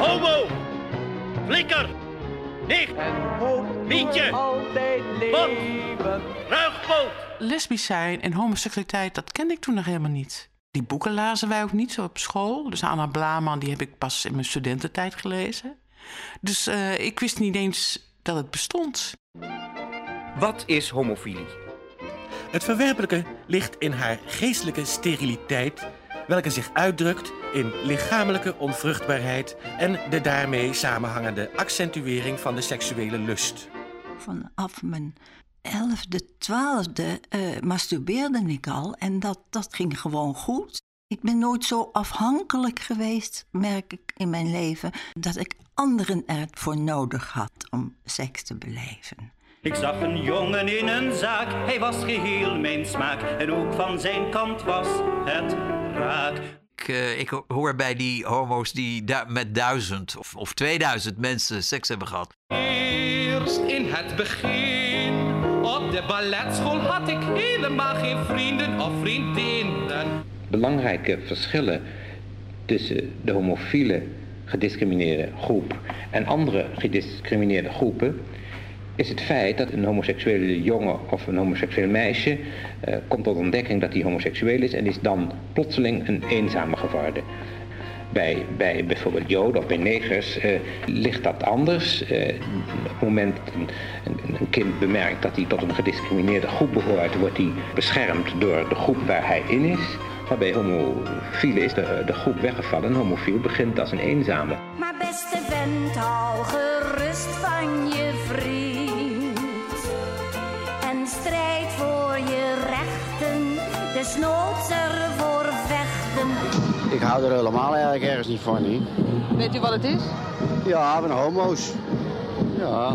Homo! Flikker! Nicht! Mietje! Bot! Ruigpoot! Lesbisch zijn en homoseksualiteit, dat kende ik toen nog helemaal niet. Die boeken lazen wij ook niet zo op school. Dus Anna Blaman, die heb ik pas in mijn studententijd gelezen. Dus eh, ik wist niet eens dat het bestond. Wat is homofilie? Het verwerpelijke ligt in haar geestelijke steriliteit, welke zich uitdrukt in lichamelijke onvruchtbaarheid en de daarmee samenhangende accentuering van de seksuele lust. Vanaf mijn elfde, twaalfde uh, masturbeerde ik al en dat, dat ging gewoon goed. Ik ben nooit zo afhankelijk geweest, merk ik in mijn leven, dat ik anderen ervoor nodig had om seks te beleven. Ik zag een jongen in een zaak, hij was geheel mijn smaak. En ook van zijn kant was het raak. Ik, uh, ik hoor bij die homo's die du met duizend of, of 2000 mensen seks hebben gehad. Eerst in het begin, op de balletschool had ik helemaal geen vrienden of vriendinnen. Belangrijke verschillen tussen de homofiele gediscrimineerde groep en andere gediscrimineerde groepen is het feit dat een homoseksuele jongen of een homoseksueel meisje uh, komt tot ontdekking dat hij homoseksueel is en is dan plotseling een eenzame geworden. Bij, bij bijvoorbeeld Joden of bij negers uh, ligt dat anders. Uh, op het moment dat een, een, kind bemerkt dat hij tot een gediscrimineerde groep behoort, wordt hij beschermd door de groep waar hij in is. Maar bij is de, de groep weggevallen. Homofiel begint als een eenzame. Maar beste vent, hou gerust van je desnoods ervoor vechten. Ik hou er helemaal eigenlijk ergens niet van, niet? Weet u wat het is? Ja, van homo's. Ja.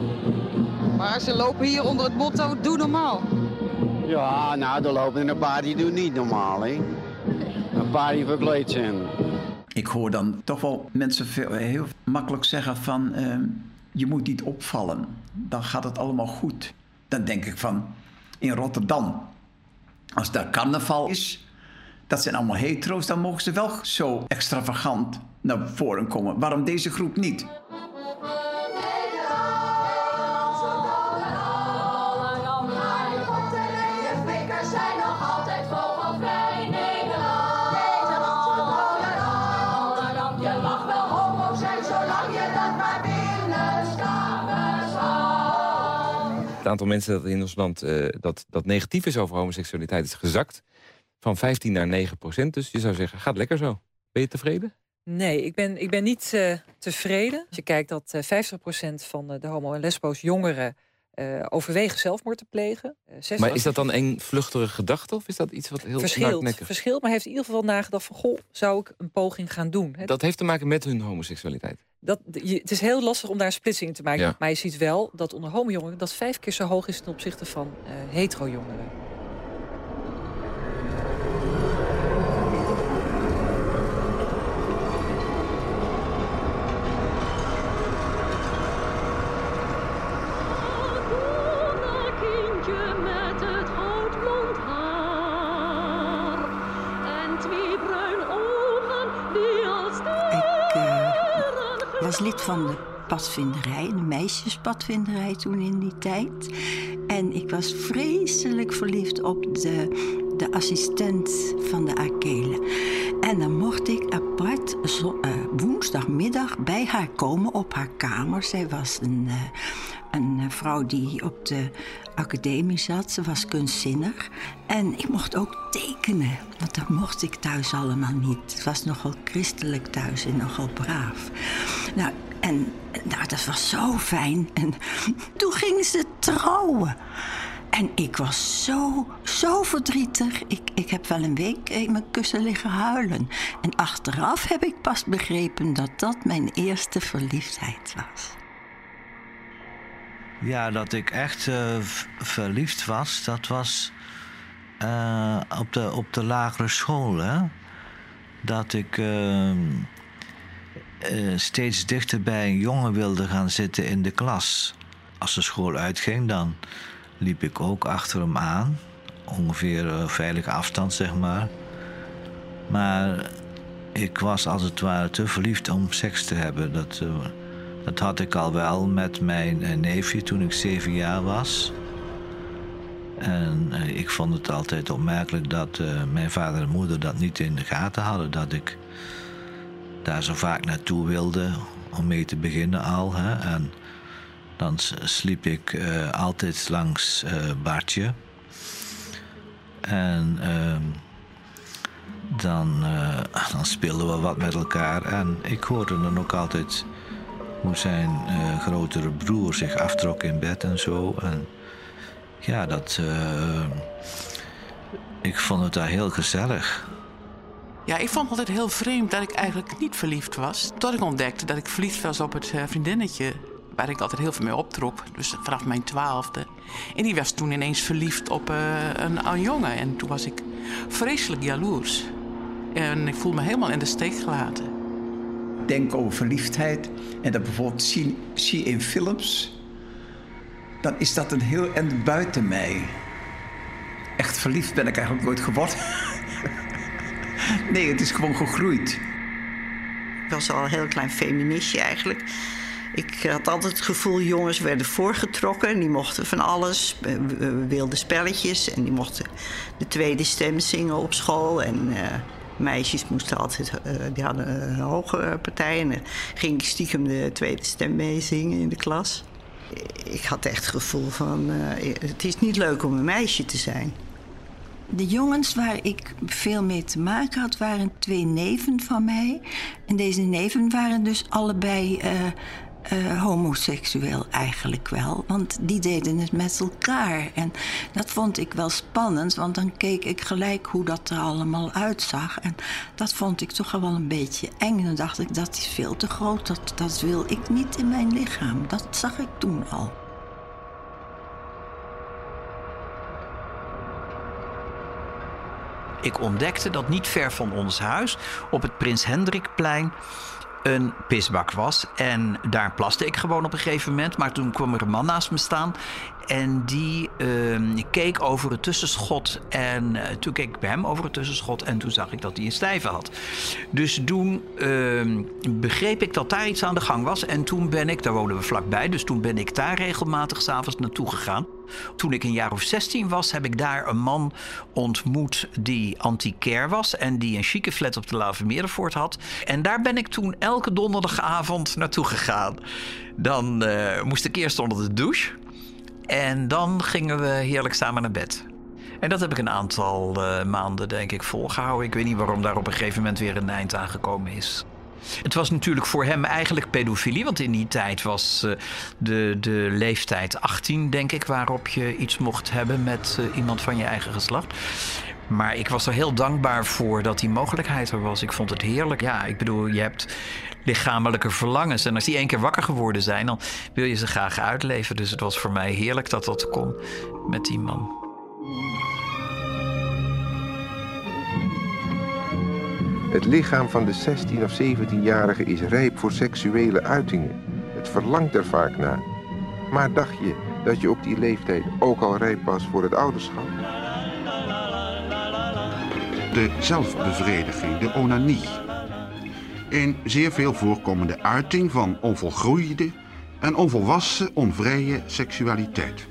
Maar ze lopen hier onder het motto, doe normaal. Ja, nou, er lopen er een paar die doen niet normaal, hè. Een paar die verkleed zijn. Ik hoor dan toch wel mensen veel, heel makkelijk zeggen van... Uh, je moet niet opvallen, dan gaat het allemaal goed. Dan denk ik van, in Rotterdam, als daar carnaval is... dat zijn allemaal hetero's, dan mogen ze wel zo extravagant naar voren komen. Waarom deze groep niet? Aantal mensen dat in ons land uh, dat, dat negatief is over homoseksualiteit is gezakt. Van 15 naar 9 procent. Dus je zou zeggen, gaat lekker zo. Ben je tevreden? Nee, ik ben, ik ben niet uh, tevreden. Als je kijkt dat uh, 50 procent van de homo- en lesbo's jongeren uh, overwegen zelfmoord te plegen. Uh, maar is dat dan een vluchtige gedachte of is dat iets wat heel verschilt? Verschilt, maar heeft in ieder geval nagedacht van... goh, zou ik een poging gaan doen? Hè? Dat heeft te maken met hun homoseksualiteit? Dat, je, het is heel lastig om daar een splitsing in te maken. Ja. Maar je ziet wel dat onder homo-jongeren... dat vijf keer zo hoog is ten opzichte van uh, hetero-jongeren. Was lid van de padvinderij, de meisjespadvinderij toen in die tijd. En ik was vreselijk verliefd op de, de assistent van de Akele. En dan mocht ik apart zo, uh, woensdagmiddag bij haar komen op haar kamer. Zij was een, uh, een vrouw die op de academie zat. Ze was kunstzinnig. En ik mocht ook tekenen, want dat mocht ik thuis allemaal niet. Het was nogal christelijk thuis en nogal braaf. Nou, en nou, dat was zo fijn. En toen gingen ze trouwen. En ik was zo, zo verdrietig. Ik, ik heb wel een week in mijn kussen liggen huilen. En achteraf heb ik pas begrepen dat dat mijn eerste verliefdheid was. Ja, dat ik echt uh, verliefd was, dat was uh, op, de, op de lagere school. Hè? Dat ik uh, steeds dichter bij een jongen wilde gaan zitten in de klas. Als de school uitging, dan liep ik ook achter hem aan. Ongeveer veilige afstand, zeg maar. Maar ik was als het ware te verliefd om seks te hebben. Dat, eh, dat had ik al wel met mijn eh, neefje toen ik zeven jaar was. En eh, ik vond het altijd opmerkelijk dat eh, mijn vader en moeder dat niet in de gaten hadden. Dat ik daar zo vaak naartoe wilde om mee te beginnen al. Hè. En dan sliep ik altijd langs Bartje. En ehm, dan, dan speelden we wat met elkaar. En ik hoorde dan ook altijd hoe zijn eh, grotere broer zich aftrok in bed en zo. En ja, dat. eh, ik vond het daar heel gezellig. Ja, ik vond het altijd heel vreemd dat ik eigenlijk niet verliefd was. Tot ik ontdekte dat ik verliefd was op het eh, vriendinnetje waar ik altijd heel veel mee optrok. Dus vanaf mijn twaalfde. En die was toen ineens verliefd op een, een jongen. En toen was ik vreselijk jaloers. En ik voelde me helemaal in de steek gelaten. Denk over verliefdheid en dat bijvoorbeeld zie, zie in films, dan is dat een heel en buiten mij. Echt verliefd ben ik eigenlijk nooit geworden. nee, het is gewoon gegroeid. Ik was al een heel klein feministje eigenlijk. Ik had altijd het gevoel, jongens werden voorgetrokken. En die mochten van alles, eh, w- wilde spelletjes. En die mochten de tweede stem zingen op school. En eh, meisjes moesten altijd, eh, die hadden een hogere partij. En dan ging ik stiekem de tweede stem meezingen in de klas. Ik had echt het gevoel van, eh, het is niet leuk om een meisje te zijn. De jongens waar ik veel mee te maken had, waren twee neven van mij. En deze neven waren dus allebei eh, eh, homoseksueel eigenlijk wel. Want die deden het met elkaar. En dat vond ik wel spannend, want dan keek ik gelijk hoe dat er allemaal uitzag. En dat vond ik toch wel een beetje eng. En dan dacht ik, dat is veel te groot, dat, dat wil ik niet in mijn lichaam. Dat zag ik toen al. Ik ontdekte dat niet ver van ons huis, op het Prins Hendrikplein, een pisbak was. En daar plaste ik gewoon op een gegeven moment. Maar toen kwam er een man naast me staan. En die ehm, keek over het tussenschot. En eh, toen keek ik bij hem over het tussenschot. En toen zag ik dat hij een stijve had. Dus toen ehm, begreep ik dat daar iets aan de gang was. En toen ben ik, daar wonen we vlakbij. Dus toen ben ik daar regelmatig s'avonds naartoe gegaan. Toen ik een jaar of 16 was, heb ik daar een man ontmoet die antiquair was. En die een chique flat op de Lavermeerdervoort had. En daar ben ik toen elke donderdagavond naartoe gegaan. Dan eh, moest ik eerst onder de douche. En dan gingen we heerlijk samen naar bed. En dat heb ik een aantal eh, maanden, denk ik, volgehouden. Ik weet niet waarom daar op een gegeven moment weer een eind aan gekomen is. Het was natuurlijk voor hem eigenlijk pedofilie, want in die tijd was eh, de, de leeftijd 18, denk ik, waarop je iets mocht hebben met eh, iemand van je eigen geslacht. Maar ik was er heel dankbaar voor dat die mogelijkheid er was. Ik vond het heerlijk. Ja, ik bedoel, je hebt lichamelijke verlangens. En als die één keer wakker geworden zijn, dan wil je ze graag uitleven. Dus het was voor mij heerlijk dat dat kon met die man. Het lichaam van de 16 of 17-jarige is rijp voor seksuele uitingen. Het verlangt er vaak naar. Maar dacht je dat je op die leeftijd ook al rijp was voor het ouderschap? De zelfbevrediging, de onanie. Een zeer veel voorkomende uiting van onvolgroeide en onvolwassen onvrije seksualiteit.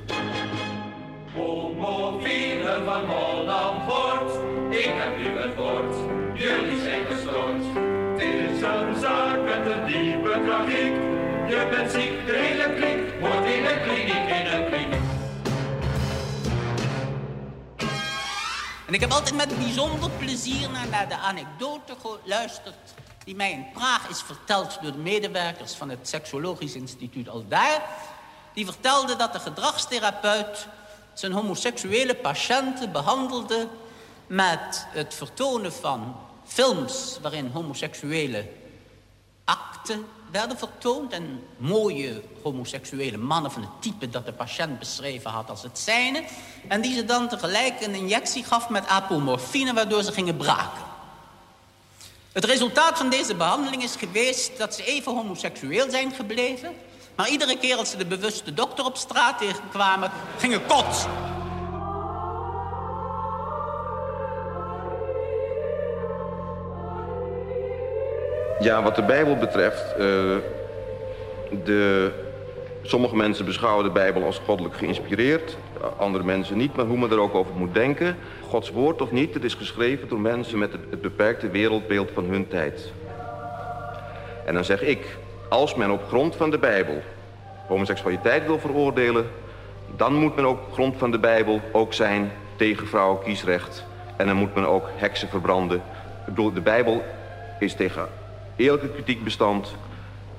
Ik heb altijd met bijzonder plezier naar, de anekdote geluisterd... die mij in Praag is verteld door de medewerkers van het Seksologisch Instituut Aldaar. Die vertelde dat de gedragstherapeut zijn homoseksuele patiënten behandelde... met het vertonen van films waarin homoseksuele akten werden vertoond... en mooie homoseksuele mannen van het type dat de patiënt beschreven had als het zijne... en die ze dan tegelijk een injectie gaf met apomorfine... waardoor ze gingen braken. Het resultaat van deze behandeling is geweest dat ze even homoseksueel zijn gebleven... maar iedere keer als ze de bewuste dokter op straat tegenkwamen, gingen kotsen. Ja, wat de Bijbel betreft... eh, de, sommige mensen beschouwen de Bijbel als goddelijk geïnspireerd. Andere mensen niet, maar hoe men er ook over moet denken. Gods woord of niet, het is geschreven door mensen met het, beperkte wereldbeeld van hun tijd. En dan zeg ik, als men op grond van de Bijbel homoseksualiteit wil veroordelen... dan moet men op grond van de Bijbel ook zijn tegen vrouwenkiesrecht. En dan moet men ook heksen verbranden. Ik bedoel, de Bijbel is tegen eerlijke kritiek bestand...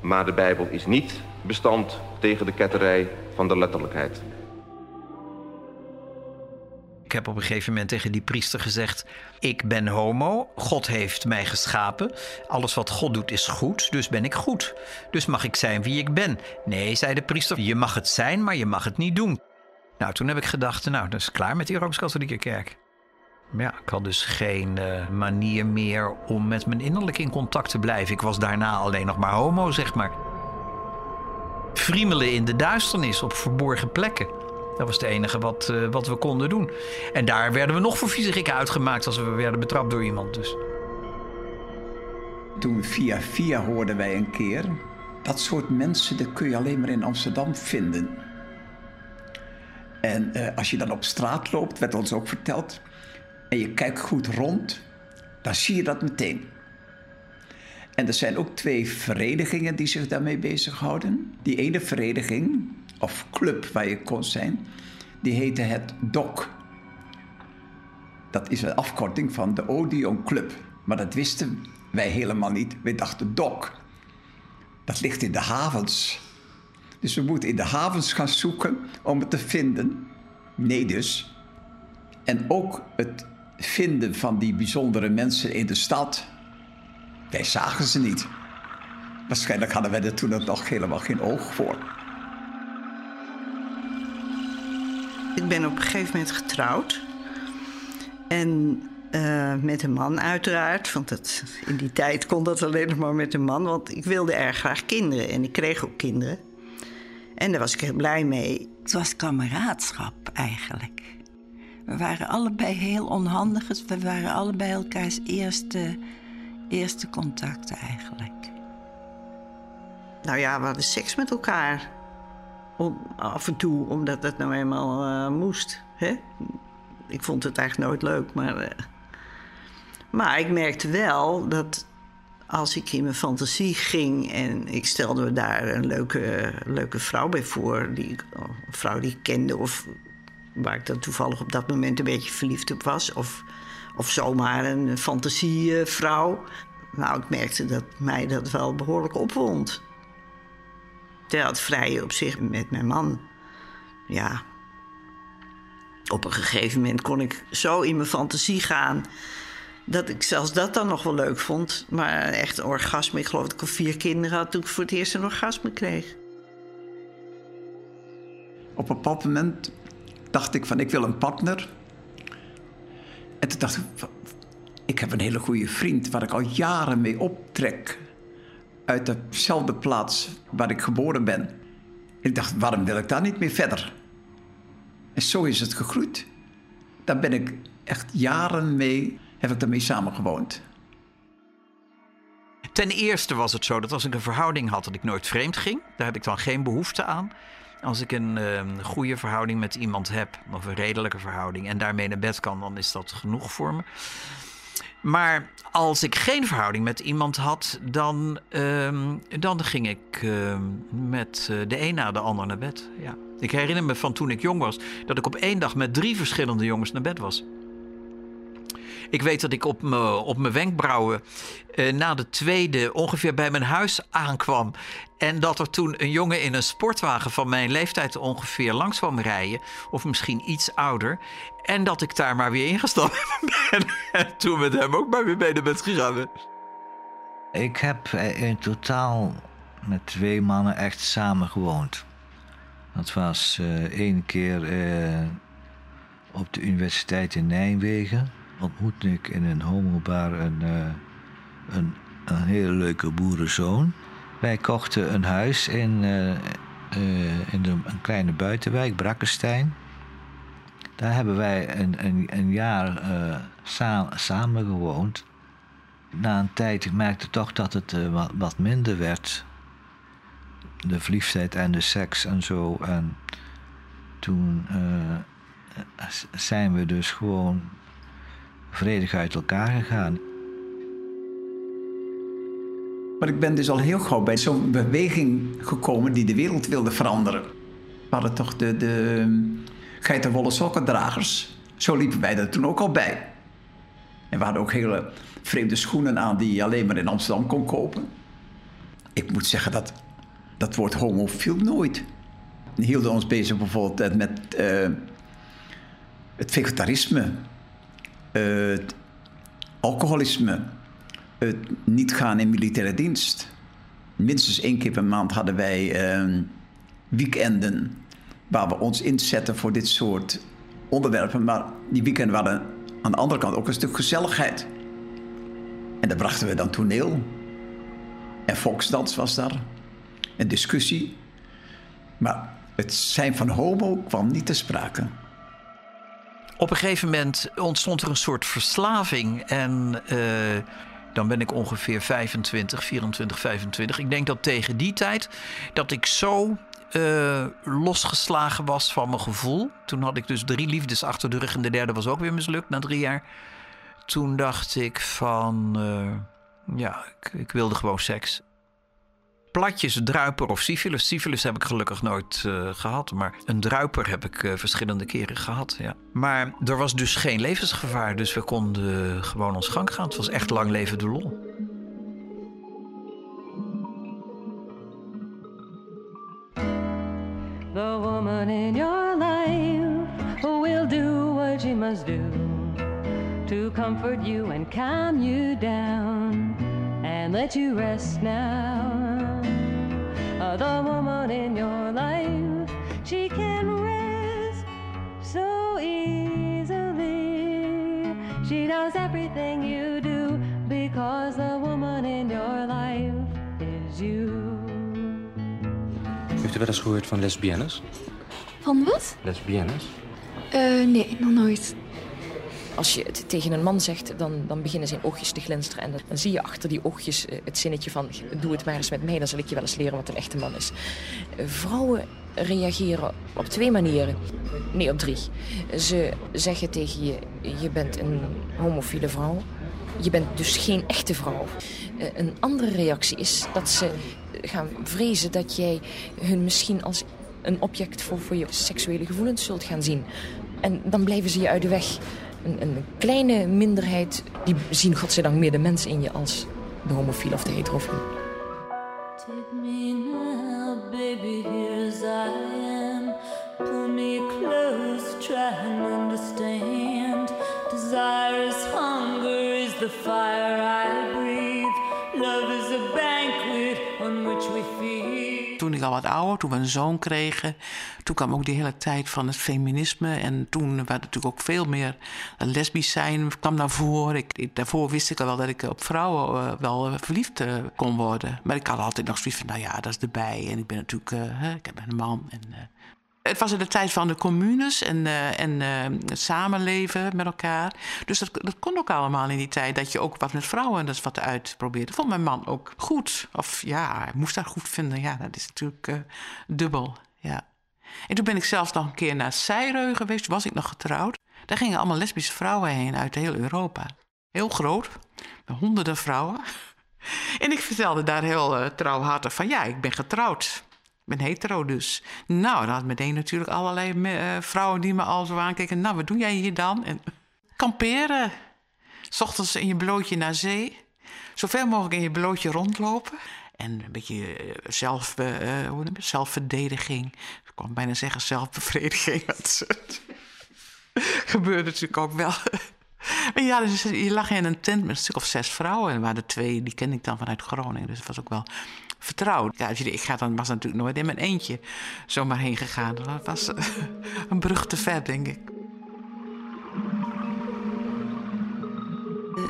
maar de Bijbel is niet bestand tegen de ketterij van de letterlijkheid. Ik heb op een gegeven moment tegen die priester gezegd: Ik ben homo. God heeft mij geschapen. Alles wat God doet is goed, dus ben ik goed. Dus mag ik zijn wie ik ben? Nee, zei de priester: Je mag het zijn, maar je mag het niet doen. Nou, toen heb ik gedacht: Nou, dat is klaar met die Rooms-Katholieke Kerk. Ja, ik had dus geen eh, manier meer om met mijn innerlijk in contact te blijven. Ik was daarna alleen nog maar homo, zeg maar. Friemelen in de duisternis op verborgen plekken. Dat was het enige wat, eh, wat we konden doen. En daar werden we nog voor viezerik uitgemaakt als we werden betrapt door iemand. Dus. Toen via via hoorden wij een keer... dat soort mensen dat kun je alleen maar in Amsterdam vinden. En eh, als je dan op straat loopt, werd ons ook verteld... en je kijkt goed rond, dan zie je dat meteen. En er zijn ook twee verenigingen die zich daarmee bezighouden. Die ene vereniging, of club waar je kon zijn, die heette het DOC. Dat is een afkorting van de Odeon Club. Maar dat wisten wij helemaal niet. We dachten DOC. Dat ligt in de havens. Dus we moeten in de havens gaan zoeken om het te vinden. Nee dus. En ook het vinden van die bijzondere mensen in de stad. Wij zagen ze niet. Waarschijnlijk hadden wij er toen nog helemaal geen oog voor. Ik ben op een gegeven moment getrouwd. En eh, met een man uiteraard. Want dat, in die tijd kon dat alleen nog maar met een man. Want ik wilde erg graag kinderen. En ik kreeg ook kinderen. En daar was ik heel blij mee. Het was kameraadschap eigenlijk. We waren allebei heel onhandig. dus We waren allebei elkaars eerste, eerste contacten eigenlijk. Nou ja, we hadden seks met elkaar. Om, af en toe, omdat dat nou eenmaal eh, moest. Hè? Ik vond het eigenlijk nooit leuk, maar... eh, maar ik merkte wel dat als ik in mijn fantasie ging... en ik stelde me daar een leuke, leuke vrouw bij voor... Die, een vrouw die ik kende of waar ik dan toevallig op dat moment een beetje verliefd op was... of, of zomaar een fantasievrouw... nou, ik merkte dat mij dat wel behoorlijk opwond. Terwijl het vrije op zich met mijn man... ja, op een gegeven moment kon ik zo in mijn fantasie gaan... dat ik zelfs dat dan nog wel leuk vond. Maar echt een orgasme, ik geloof dat ik al vier kinderen had... toen ik voor het eerst een orgasme kreeg. Op een bepaald moment dacht ik van ik wil een partner. En toen dacht ik, ik heb een hele goede vriend waar ik al jaren mee optrek. Uit dezelfde plaats waar ik geboren ben. En ik dacht, waarom wil ik daar niet meer verder? En zo is het gegroeid. Daar ben ik echt jaren mee, heb ik daarmee samengewoond. Ten eerste was het zo dat als ik een verhouding had, dat ik nooit vreemd ging. Daar heb ik dan geen behoefte aan. Als ik een ehm, goede verhouding met iemand heb, of een redelijke verhouding, en daarmee naar bed kan, dan is dat genoeg voor me. Maar als ik geen verhouding met iemand had, dan, ehm, dan ging ik ehm, met eh, de een na de ander naar bed. Ja. Ik herinner me van toen ik jong was, dat ik op één dag met drie verschillende jongens naar bed was. Ik weet dat ik op mijn op mijn wenkbrauwen eh, na de tweede ongeveer bij mijn huis aankwam. En dat er toen een jongen in een sportwagen van mijn leeftijd ongeveer langs kwam rijden. Of misschien iets ouder. En dat ik daar maar weer ingestapt ben. En toen met hem ook maar weer naar bed gegaan. Ik heb eh, in totaal met twee mannen echt samen gewoond. Dat was eh één keer op de universiteit in Nijmegen. Ontmoette ik in een homobar een, eh, een, een hele leuke boerenzoon. Wij kochten een huis in, eh, eh, in een kleine buitenwijk, Brakkestein. Daar hebben wij een, een, een jaar sa- samen gewoond. na een tijd, ik merkte toch dat het wat, minder werd. De verliefdheid en de seks en zo. En toen zijn we dus gewoon vredig uit elkaar gegaan. Maar ik ben dus al heel gauw bij zo'n beweging gekomen die de wereld wilde veranderen. We hadden toch de, de geitenwolle sokkendragers. Zo liepen wij er toen ook al bij. En we hadden ook hele vreemde schoenen aan die je alleen maar in Amsterdam kon kopen. Ik moet zeggen dat dat woord homo nooit. We hielden ons bezig bijvoorbeeld met eh, het vegetarisme, het alcoholisme, het niet gaan in militaire dienst. Minstens één keer per maand hadden wij eh, weekenden waar we ons inzetten voor dit soort onderwerpen. Maar die weekenden waren aan de andere kant ook een stuk gezelligheid. En daar brachten we dan toneel. En volksdans was daar. En discussie. Maar het zijn van homo kwam niet te sprake. Op een gegeven moment ontstond er een soort verslaving. En eh, dan ben ik ongeveer 25, 24, 25. Ik denk dat tegen die tijd dat ik zo eh, losgeslagen was van mijn gevoel. Toen had ik dus drie liefdes achter de rug en de derde was ook weer mislukt na drie jaar. Toen dacht ik van, eh, ja, ik, ik wilde gewoon seks. Platjes, druiper of syfilis. Syfilis heb ik gelukkig nooit eh, gehad. Maar een druiper heb ik eh, verschillende keren gehad. Ja. Maar er was dus geen levensgevaar. Dus we konden gewoon ons gang gaan. Het was echt lang leven de lol. The woman in your life will do what she must do to comfort you and calm you down and let you rest now. Uh, the woman in your life, she can rest so easily. She knows everything you do because the woman in your life is you. Heeft u wel eens gehoord van lesbiennes? Van wat? Lesbiennes? Eh, nee, nog nooit. Als je het tegen een man zegt, dan, dan beginnen zijn oogjes te glinsteren. En dan zie je achter die oogjes eh, het zinnetje van... doe het maar eens met mij, dan zal ik je wel eens leren wat een echte man is. Eh, Vrouwen reageren op twee manieren. Nee, op drie. Ze zeggen tegen je, je bent een homofiele vrouw. Je bent dus geen echte vrouw. Eh, Een andere reactie is dat ze gaan vrezen dat jij hun misschien als een object voor, voor je seksuele gevoelens zult gaan zien. En dan blijven ze je uit de weg. Een, een kleine minderheid, die zien godzijdank meer de mens in je als de homofiel of de heterofiel. Al wat ouder, toen we een zoon kregen, toen kwam ook die hele tijd van het feminisme. En toen werd natuurlijk ook veel meer lesbisch zijn kwam naar voren. Ik, daarvoor wist ik al wel dat ik op vrouwen eh, wel eh, verliefd eh, kon worden. Maar ik had altijd nog zoiets van, nou ja, dat is erbij. En ik ben natuurlijk, ik heb een man. En, het was in de tijd van de communes en, eh, en eh, het samenleven met elkaar. Dus dat, dat kon ook allemaal in die tijd. Dat je ook wat met vrouwen dat wat uitprobeerde. Vond mijn man ook goed. Of ja, hij moest dat goed vinden. Ja, dat is natuurlijk eh, dubbel. Ja. En toen ben ik zelfs nog een keer naar Seireu geweest. Was ik nog getrouwd. Daar gingen allemaal lesbische vrouwen heen uit heel Europa. Heel groot. Honderden vrouwen. En ik vertelde daar heel trouwhartig van... ja, ik ben getrouwd. Ik ben hetero dus. Nou, dan had meteen natuurlijk allerlei eh, vrouwen die me al zo aankeken. Nou, wat doe jij hier dan? En kamperen. S ochtends in je blootje naar zee. Zoveel mogelijk in je blootje rondlopen. En een beetje eh, zelf, eh, hoe het? zelfverdediging. Ik kon bijna zeggen zelfbevrediging. Dat gebeurde natuurlijk ook wel. Maar ja, dus je lag in een tent met een stuk of zes vrouwen. En er waren twee, die kende ik dan vanuit Groningen. Dus het was ook wel vertrouwd. Ja, ik ga dan, was natuurlijk nooit in mijn eentje zomaar heen gegaan. Dat was eh, een brug te ver, denk ik.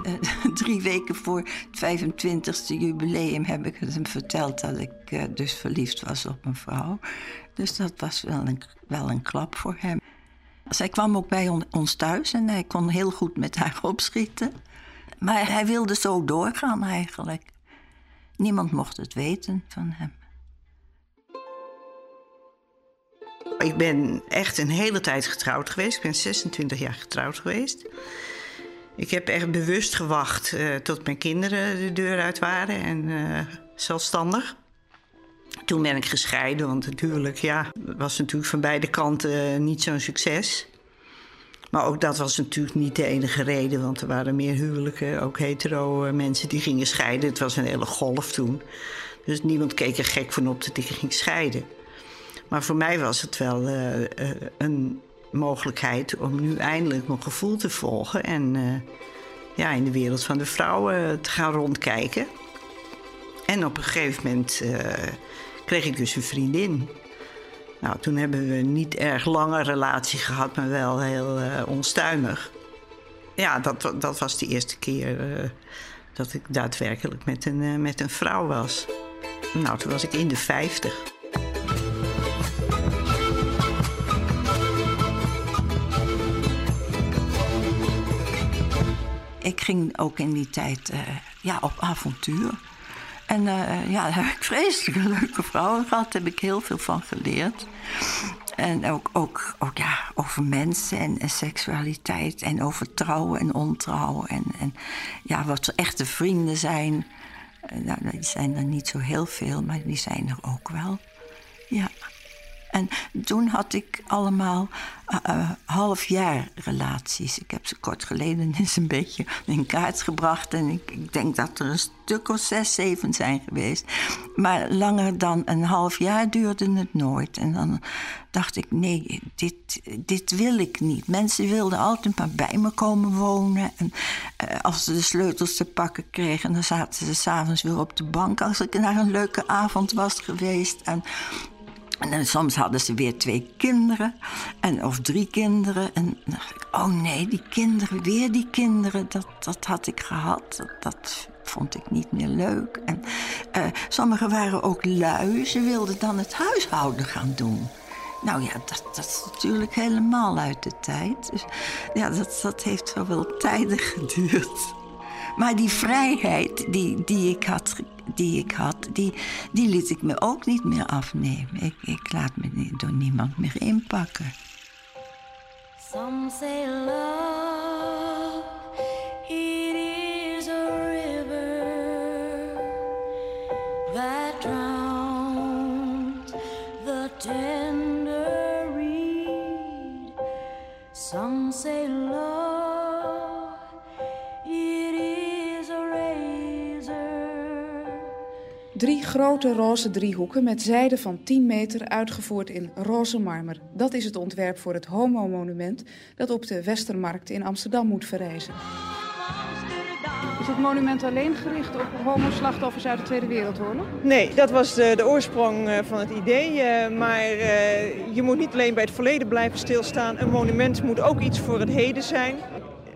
Eh, drie weken voor het 25e jubileum heb ik hem verteld dat ik eh, dus verliefd was op een vrouw. Dus dat was wel een, wel een klap voor hem. Zij kwam ook bij on- ons thuis en hij kon heel goed met haar opschieten. Maar hij wilde zo doorgaan eigenlijk. Niemand mocht het weten van hem. Ik ben echt een hele tijd getrouwd geweest. Ik ben 26 jaar getrouwd geweest. Ik heb echt bewust gewacht uh, tot mijn kinderen de deur uit waren en uh, zelfstandig. Toen ben ik gescheiden, want natuurlijk, ja, was natuurlijk van beide kanten niet zo'n succes. Maar ook dat was natuurlijk niet de enige reden, want er waren meer huwelijken, ook hetero mensen die gingen scheiden. Het was een hele golf toen. Dus niemand keek er gek van op dat ik ging scheiden. Maar voor mij was het wel uh, uh, een mogelijkheid om nu eindelijk mijn gevoel te volgen en ja, in de wereld van de vrouwen te gaan rondkijken. En op een gegeven moment kreeg ik dus een vriendin. Nou, toen hebben we niet erg lange relatie gehad, maar wel heel onstuimig. Ja, dat, dat was de eerste keer dat ik daadwerkelijk met een, met een vrouw was. Nou, toen was ik in de vijftig. ik ging ook in die tijd uh, ja, op avontuur. En uh, ja, daar heb ik vreselijk leuke vrouwen gehad. Daar heb ik heel veel van geleerd. En ook, ook, ook ja, over mensen en, en seksualiteit. En over trouwen en ontrouwen. En, en ja, wat echte vrienden zijn. Uh, nou, die zijn er niet zo heel veel, maar die zijn er ook wel. Ja. En toen had ik allemaal uh, half jaar relaties. Ik heb ze kort geleden eens een beetje in kaart gebracht. En ik, ik, denk dat er een stuk of zes, zeven zijn geweest. Maar langer dan een half jaar duurde het nooit. En dan dacht ik, nee, dit, dit wil ik niet. Mensen wilden altijd maar bij me komen wonen. En uh, als ze de sleutels te pakken kregen, dan zaten ze s'avonds weer op de bank... als ik naar een leuke avond was geweest. En en dan, soms hadden ze weer twee kinderen, en, of drie kinderen. En dan dacht ik, oh nee, die kinderen, weer die kinderen, dat, dat had ik gehad. Dat, dat vond ik niet meer leuk. En uh, sommigen waren ook lui, ze wilden dan het huishouden gaan doen. Nou ja, dat, dat is natuurlijk helemaal uit de tijd. Dus ja, dat, dat heeft wel tijden geduurd. Maar die vrijheid die, die ik had, die, ik had die, die liet ik me ook niet meer afnemen. Ik, ik laat me door niemand meer inpakken. Some say love, it is a river that drowns the tender reed. Some say love, grote roze driehoeken met zijde van 10 meter uitgevoerd in roze marmer. Dat is het ontwerp voor het Homo-monument dat op de Westermarkt in Amsterdam moet verrijzen. Is het monument alleen gericht op homo-slachtoffers uit de Tweede Wereldoorlog? Nee, dat was de, de oorsprong eh, van het idee. Uh, maar je moet niet alleen bij het verleden blijven stilstaan. Een monument moet ook iets voor het heden zijn.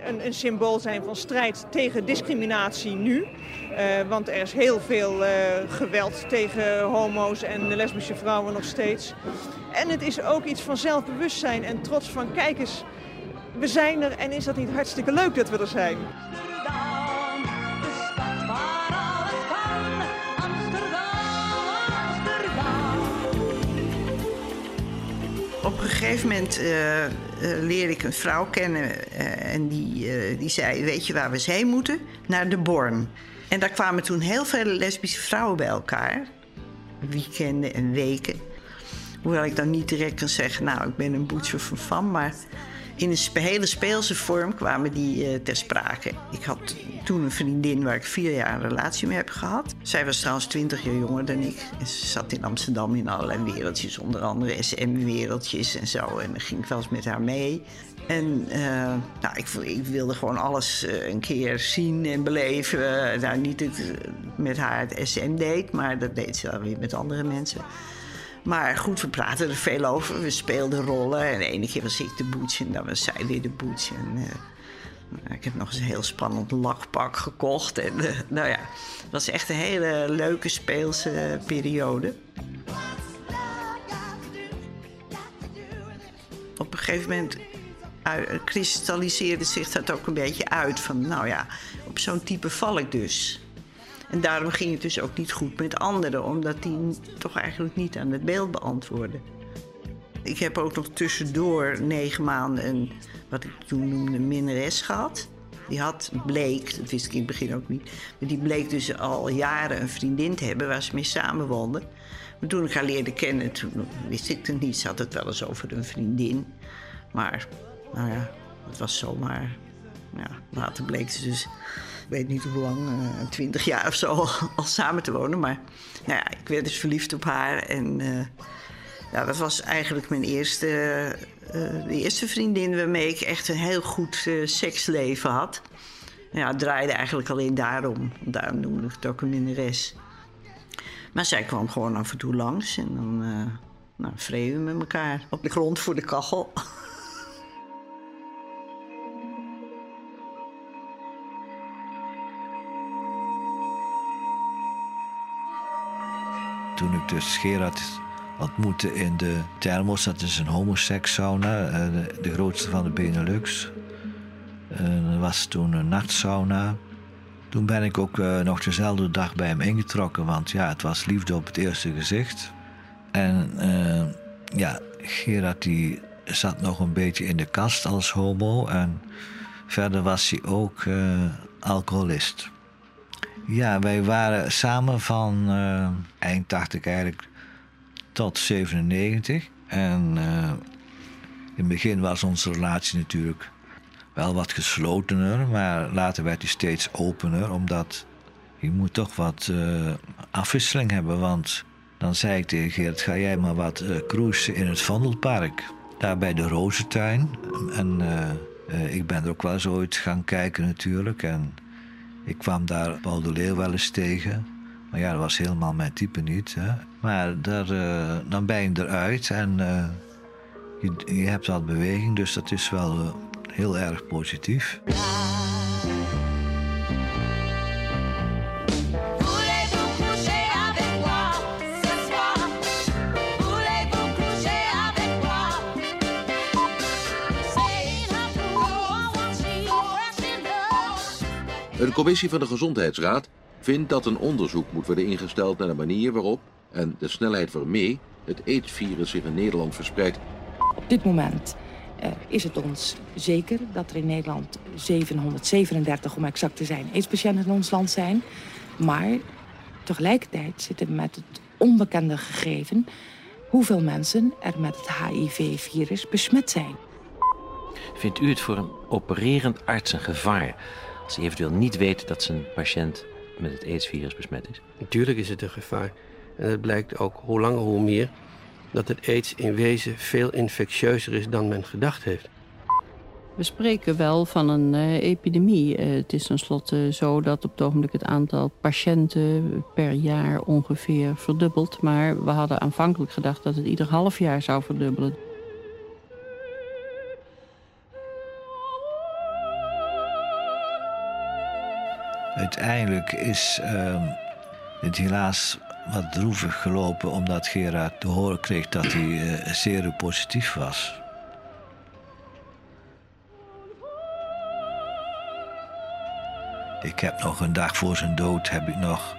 Een, een symbool zijn van strijd tegen discriminatie nu. Uh, want er is heel veel uh, geweld tegen homo's en lesbische vrouwen nog steeds. En het is ook iets van zelfbewustzijn en trots van kijk eens, we zijn er en is dat niet hartstikke leuk dat we er zijn. Een gegeven moment uh, uh, leerde ik een vrouw kennen uh, en die, die zei: Weet je waar we eens heen moeten? Naar de Born. En daar kwamen toen heel veel lesbische vrouwen bij elkaar. Weekenden en weken. Hoewel ik dan niet direct kan zeggen, nou, ik ben een boetje van fan. Maar in een hele speelse vorm kwamen die uh, ter sprake. Ik had toen een vriendin waar ik vier jaar een relatie mee heb gehad. Zij was trouwens twintig jaar jonger dan ik. En ze zat in Amsterdam in allerlei wereldjes, onder andere SM-wereldjes en zo. En dan ging ik wel eens met haar mee. En uh, nou, ik, wilde gewoon alles uh, een keer zien en beleven. Nou, niet met haar het SM deed, maar dat deed ze wel weer met andere mensen. Maar goed, we praten er veel over. We speelden rollen. En de ene keer was ik de boetje en dan was zij weer de boetje. En, ik heb nog eens een heel spannend lakpak gekocht. En nou ja, het was echt een hele leuke speelse periode. Op een gegeven moment kristalliseerde zich dat ook een beetje uit. Van nou ja, op zo'n type val ik dus. En daarom ging het dus ook niet goed met anderen, omdat die toch eigenlijk niet aan het beeld beantwoorden. Ik heb ook nog tussendoor negen maanden een, wat ik toen noemde, minnares gehad. Die had, bleek, dat wist ik in het begin ook niet, maar die bleek dus al jaren een vriendin te hebben waar ze mee samenwoonde. Maar toen ik haar leerde kennen, toen wist ik het niet. Ze had het wel eens over een vriendin. Maar, nou ja, het was zomaar. Ja, later bleek ze dus, weet niet hoe lang, eh, twintig jaar of zo al, samen te wonen. Maar nou ja, ik werd dus verliefd op haar. En eh, ja, dat was eigenlijk mijn eerste, eh, de eerste vriendin waarmee ik echt een heel goed seksleven had. Ja, het draaide eigenlijk alleen daarom. Daarom noemde ik het ook een minnares. Maar zij kwam gewoon af en toe langs en dan uh, nou, we met elkaar op de grond voor de kachel. Toen ik dus Gerard ontmoette in de Thermos, dat is een homosex-sauna, eh, de, grootste van de Benelux. Er was toen een nachtsauna. Toen ben ik ook uh, nog dezelfde dag bij hem ingetrokken, want ja, het was liefde op het eerste gezicht. En uh, ja, Gerard die zat nog een beetje in de kast als homo en verder was hij ook alcoholist. Ja, wij waren samen van eind 80 eigenlijk tot 97. En in het begin was onze relatie natuurlijk wel wat geslotener, maar later werd hij steeds opener, omdat je moet toch wat uh, afwisseling hebben. Want dan zei ik tegen Geert, ga jij maar wat uh, cruisen in het Vondelpark. Daar bij de Rozentuin. En ik ben er ook wel eens ooit gaan kijken natuurlijk. En ik kwam daar Paul de Leeuw wel eens tegen. Maar ja, dat was helemaal mijn type niet. Hè. Maar daar, dan ben je eruit en je, je hebt wat beweging, dus dat is wel heel erg positief. Een commissie van de Gezondheidsraad vindt dat een onderzoek moet worden ingesteld naar de manier waarop en de snelheid waarmee het AIDS-virus zich in Nederland verspreidt. Op dit moment uh, is het ons zeker dat er in Nederland 737, om exact te zijn, AIDS-patiënten in ons land zijn. Maar tegelijkertijd zitten we met het onbekende gegeven hoeveel mensen er met het HIV-virus besmet zijn. Vindt u het voor een opererend arts een gevaar als hij eventueel niet weet dat zijn patiënt met het AIDS-virus besmet is? Natuurlijk is het een gevaar. En het blijkt ook hoe langer hoe meer dat het aids in wezen veel infectieuzer is dan men gedacht heeft. We spreken wel van een uh, epidemie. Uh, het is tenslotte zo dat op het ogenblik het aantal patiënten per jaar ongeveer verdubbelt. Maar we hadden aanvankelijk gedacht dat het ieder half jaar zou verdubbelen. Uiteindelijk is uh, het helaas wat droevig gelopen omdat Gerard te horen kreeg dat hij uh, zeer positief was. Ik heb nog een dag voor zijn dood heb ik nog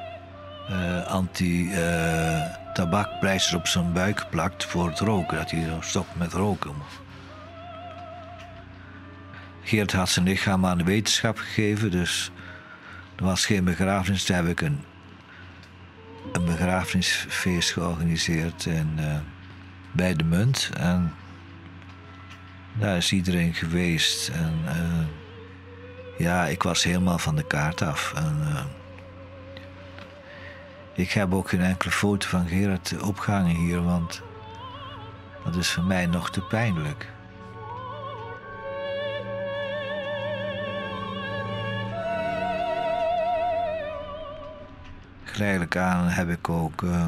uh, anti-tabakpleisters op zijn buik geplakt voor het roken, dat hij stopt met roken. Geert had zijn lichaam aan de wetenschap gegeven, dus er was geen begrafenis. Toen heb ik een een begrafenisfeest georganiseerd in, uh, bij de Munt. En daar is iedereen geweest. En uh, ja, ik was helemaal van de kaart af. En, uh, ik heb ook geen enkele foto van Gerard opgehangen hier, want dat is voor mij nog te pijnlijk. Geleidelijk aan heb ik ook uh,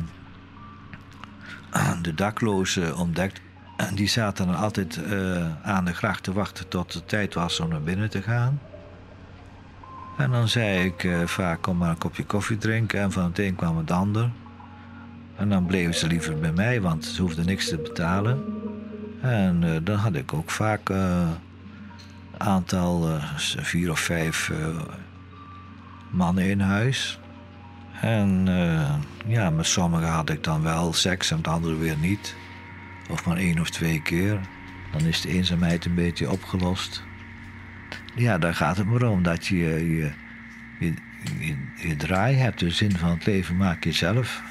de daklozen ontdekt. En die zaten dan altijd uh, aan de gracht te wachten tot het tijd was om naar binnen te gaan. En dan zei ik uh, vaak, kom maar een kopje koffie drinken. En van het een kwam het ander. En dan bleven ze liever bij mij, want ze hoefden niks te betalen. En dan had ik ook vaak een aantal, vier of vijf mannen in huis. En eh, ja, met sommigen had ik dan wel seks en met anderen weer niet. Of maar één of twee keer. Dan is de eenzaamheid een beetje opgelost. Ja, daar gaat het maar om. Dat je je, je, je, draai hebt. De zin van het leven maak je zelf.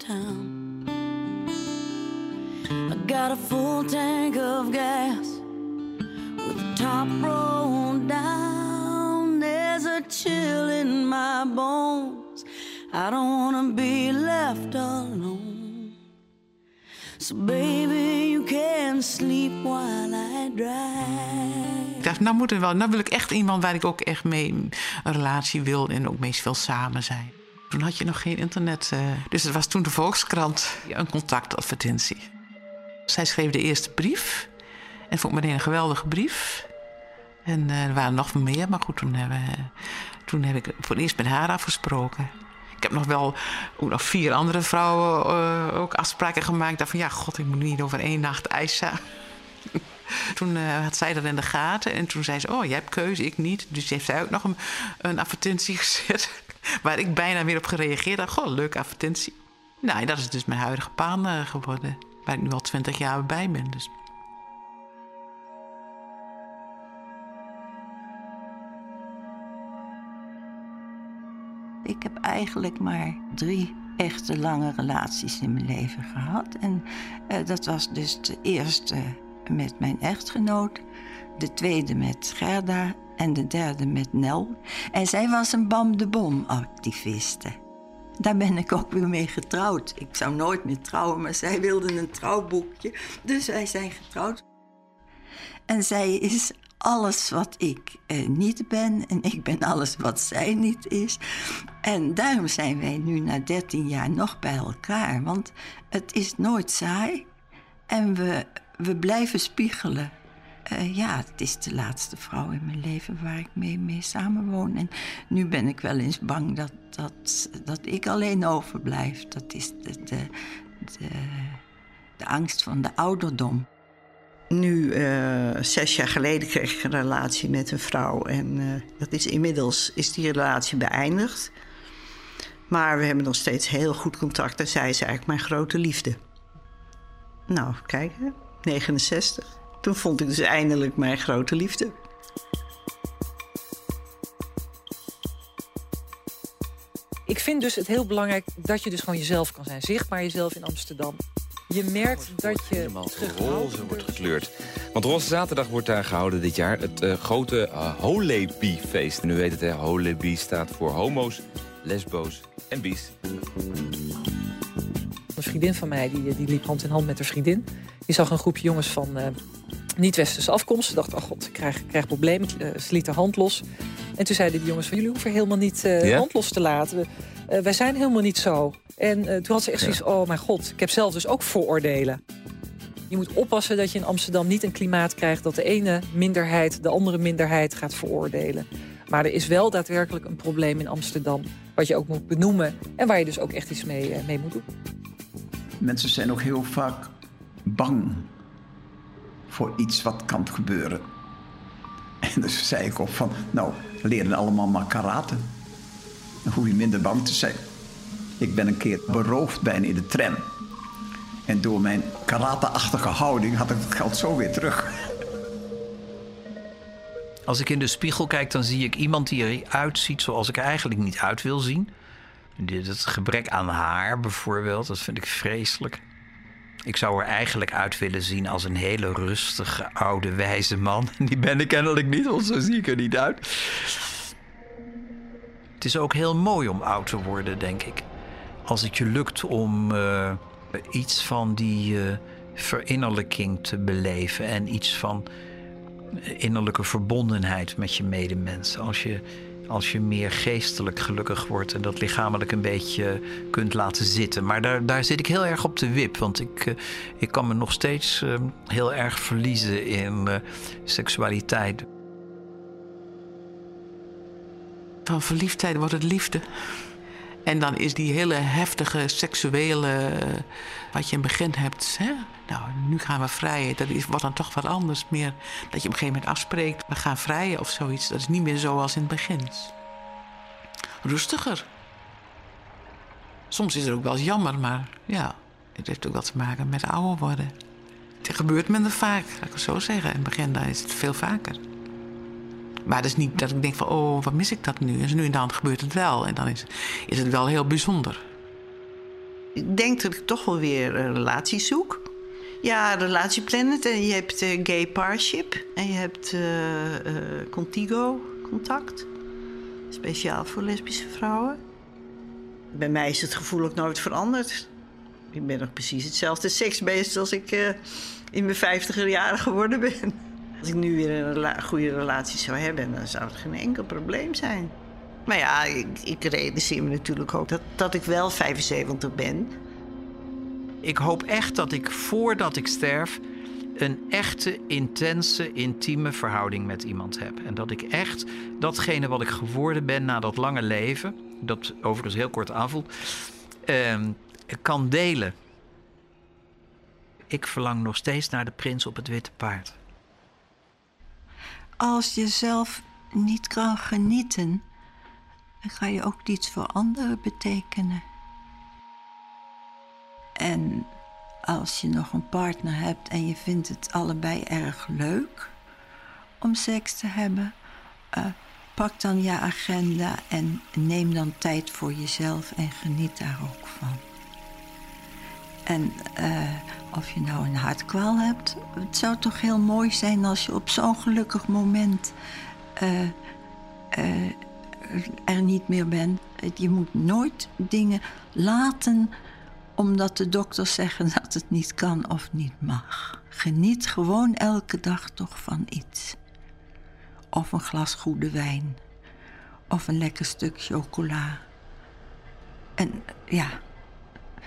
Town. I got a full tank of gas with the top rolled down. There's a chill in my bones. I don't wanna be left alone. So, baby, you can sleep while I drive. Ik dacht, nou, moet er wel, nou wil ik echt iemand waar ik ook echt mee een relatie wil en ook meest wil samen zijn. Toen had je nog geen internet. eh, dus het was toen de Volkskrant een contactadvertentie. Zij schreef de eerste brief. En vond ik meteen een geweldige brief. En eh, er waren nog meer, maar goed, toen, hebben, toen heb ik voor het eerst met haar afgesproken. Ik heb nog wel ook nog vier andere vrouwen eh, ook afspraken gemaakt. Van ja, god, ik moet niet over één nacht Aisha. Toen eh, had zij dat in de gaten en toen zei ze: Oh, jij hebt keuze, ik niet. Dus heeft zij ook nog een, een advertentie gezet. Waar ik bijna weer op gereageerd had. Goh, leuke advertentie. Nou, dat is dus mijn huidige baan eh, geworden. Waar ik nu al twintig jaar bij ben. Dus. Ik heb eigenlijk maar drie echte lange relaties in mijn leven gehad. En eh, dat was dus de eerste met mijn echtgenoot, de tweede met Gerda en de derde met Nel. En zij was een Bam de Bom activiste. Daar ben ik ook weer mee getrouwd. Ik zou nooit meer trouwen, maar zij wilde een trouwboekje. Dus wij zijn getrouwd. En zij is alles wat ik eh, niet ben en ik ben alles wat zij niet is. En daarom zijn wij nu na 13 jaar nog bij elkaar. Want het is nooit saai en we, we blijven spiegelen. Eh, ja, het is de laatste vrouw in mijn leven waar ik mee, mee samenwoon. En nu ben ik wel eens bang dat, dat, dat ik alleen overblijf. Dat is de, de, de, angst van de ouderdom. Nu, eh, zes jaar geleden, kreeg ik een relatie met een vrouw. En eh, dat is inmiddels is die relatie beëindigd. Maar we hebben nog steeds heel goed contact. En zij is eigenlijk mijn grote liefde. Nou, kijk, hè, 69. Toen vond ik dus eindelijk mijn grote liefde. Ik vind dus het heel belangrijk dat je dus gewoon jezelf kan zijn. Zichtbaar jezelf in Amsterdam. Je merkt dat je roze wordt gekleurd. Want Roze Zaterdag wordt daar gehouden dit jaar. Het eh, grote uh, Holebi-feest. En u weet het, hè, Holebi staat voor homo's, lesbo's en bi's. Een vriendin van mij die, die liep hand in hand met haar vriendin. Die zag een groepje jongens van eh, niet-westerse afkomst. Ze dacht, oh god, ik krijg, ik krijg problemen. Uh, ze liet haar hand los. En toen zeiden die jongens van, jullie hoeven helemaal niet uh, Ja? hand los te laten. Wij zijn helemaal niet zo. En toen had ze echt Ja. zoiets, oh mijn god, ik heb zelf dus ook vooroordelen. Je moet oppassen dat je in Amsterdam niet een klimaat krijgt... dat de ene minderheid de andere minderheid gaat veroordelen. Maar er is wel daadwerkelijk een probleem in Amsterdam... wat je ook moet benoemen en waar je dus ook echt iets mee, eh, mee moet doen. Mensen zijn ook heel vaak bang voor iets wat kan gebeuren. En dus zei ik ook van, nou, leren allemaal maar karate. Dan hoef je minder bang te zijn. Ik ben een keer beroofd bijna in de tram. En door mijn karate-achtige houding had ik het geld zo weer terug. Als ik in de spiegel kijk, dan zie ik iemand die eruit ziet zoals ik eigenlijk niet uit wil zien. Het gebrek aan haar bijvoorbeeld, dat vind ik vreselijk. Ik zou er eigenlijk uit willen zien als een hele rustige, oude, wijze man. Die ben ik kennelijk niet, want zo zie ik er niet uit. Het is ook heel mooi om oud te worden, denk ik. Als het je lukt om eh, iets van die eh, verinnerlijking te beleven en iets van innerlijke verbondenheid met je medemens. Als je, Als je meer geestelijk gelukkig wordt en dat lichamelijk een beetje kunt laten zitten. Maar daar, daar zit ik heel erg op de wip. Want ik, eh, ik kan me nog steeds eh, heel erg verliezen in uh, seksualiteit. Van verliefdheid wordt het liefde. En dan is die hele heftige seksuele. wat je in het begin hebt. Hè? Nou, nu gaan we vrijen. Dat is, wordt dan toch wat anders. Meer dat je op een gegeven moment afspreekt. We gaan vrijen of zoiets. Dat is niet meer zoals in het begin. Rustiger. Soms is het ook wel jammer, maar ja. Het heeft ook wel te maken met ouder worden. Het gebeurt minder vaak, laat ik het zo zeggen. In het begin is het veel vaker. Maar het is niet dat ik denk van, oh, wat mis ik dat nu? En nu en dan gebeurt het wel. En dan is, is het wel heel bijzonder. Ik denk dat ik toch wel weer een relatie zoek. Ja, Relatieplanet. En je hebt uh, Gay Parship. En je hebt uh, uh, Contigo Contact. Speciaal voor lesbische vrouwen. Bij mij is het gevoel ook nooit veranderd. Ik ben nog precies hetzelfde seksbeest als ik in mijn vijftiger jaren geworden ben. Als ik nu weer een goede relatie zou hebben, dan zou het geen enkel probleem zijn. Maar ja, ik, ik realiseer me natuurlijk ook dat, dat ik wel 75 ben. Ik hoop echt dat ik voordat ik sterf een echte, intense, intieme verhouding met iemand heb. En dat ik echt datgene wat ik geworden ben na dat lange leven, dat overigens heel kort aanvoelt, eh, kan delen. Ik verlang nog steeds naar de prins op het witte paard. Als je zelf niet kan genieten, dan ga je ook niets voor anderen betekenen. En als je nog een partner hebt en je vindt het allebei erg leuk om seks te hebben, uh, pak dan je agenda en neem dan tijd voor jezelf en geniet daar ook van. En uh, of je nou een hartkwaal hebt, het zou toch heel mooi zijn als je op zo'n gelukkig moment uh, er niet meer bent. Je moet nooit dingen laten omdat de dokters zeggen dat het niet kan of niet mag. Geniet gewoon elke dag toch van iets. Of een glas goede wijn. Of een lekker stuk chocola. En ja,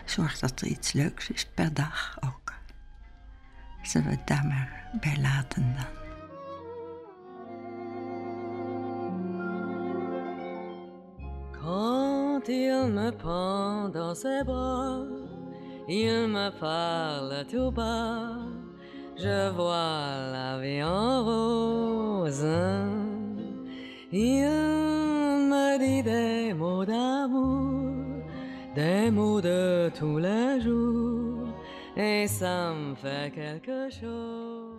zorg dat er iets leuks is per dag ook. Zullen we het daar maar bij laten dan? Quand il me prend dans ses bras, il me parle tout bas, je vois la vie en rose. Il me dit des mots d'amour, des mots de tous les jours, et ça me fait quelque chose.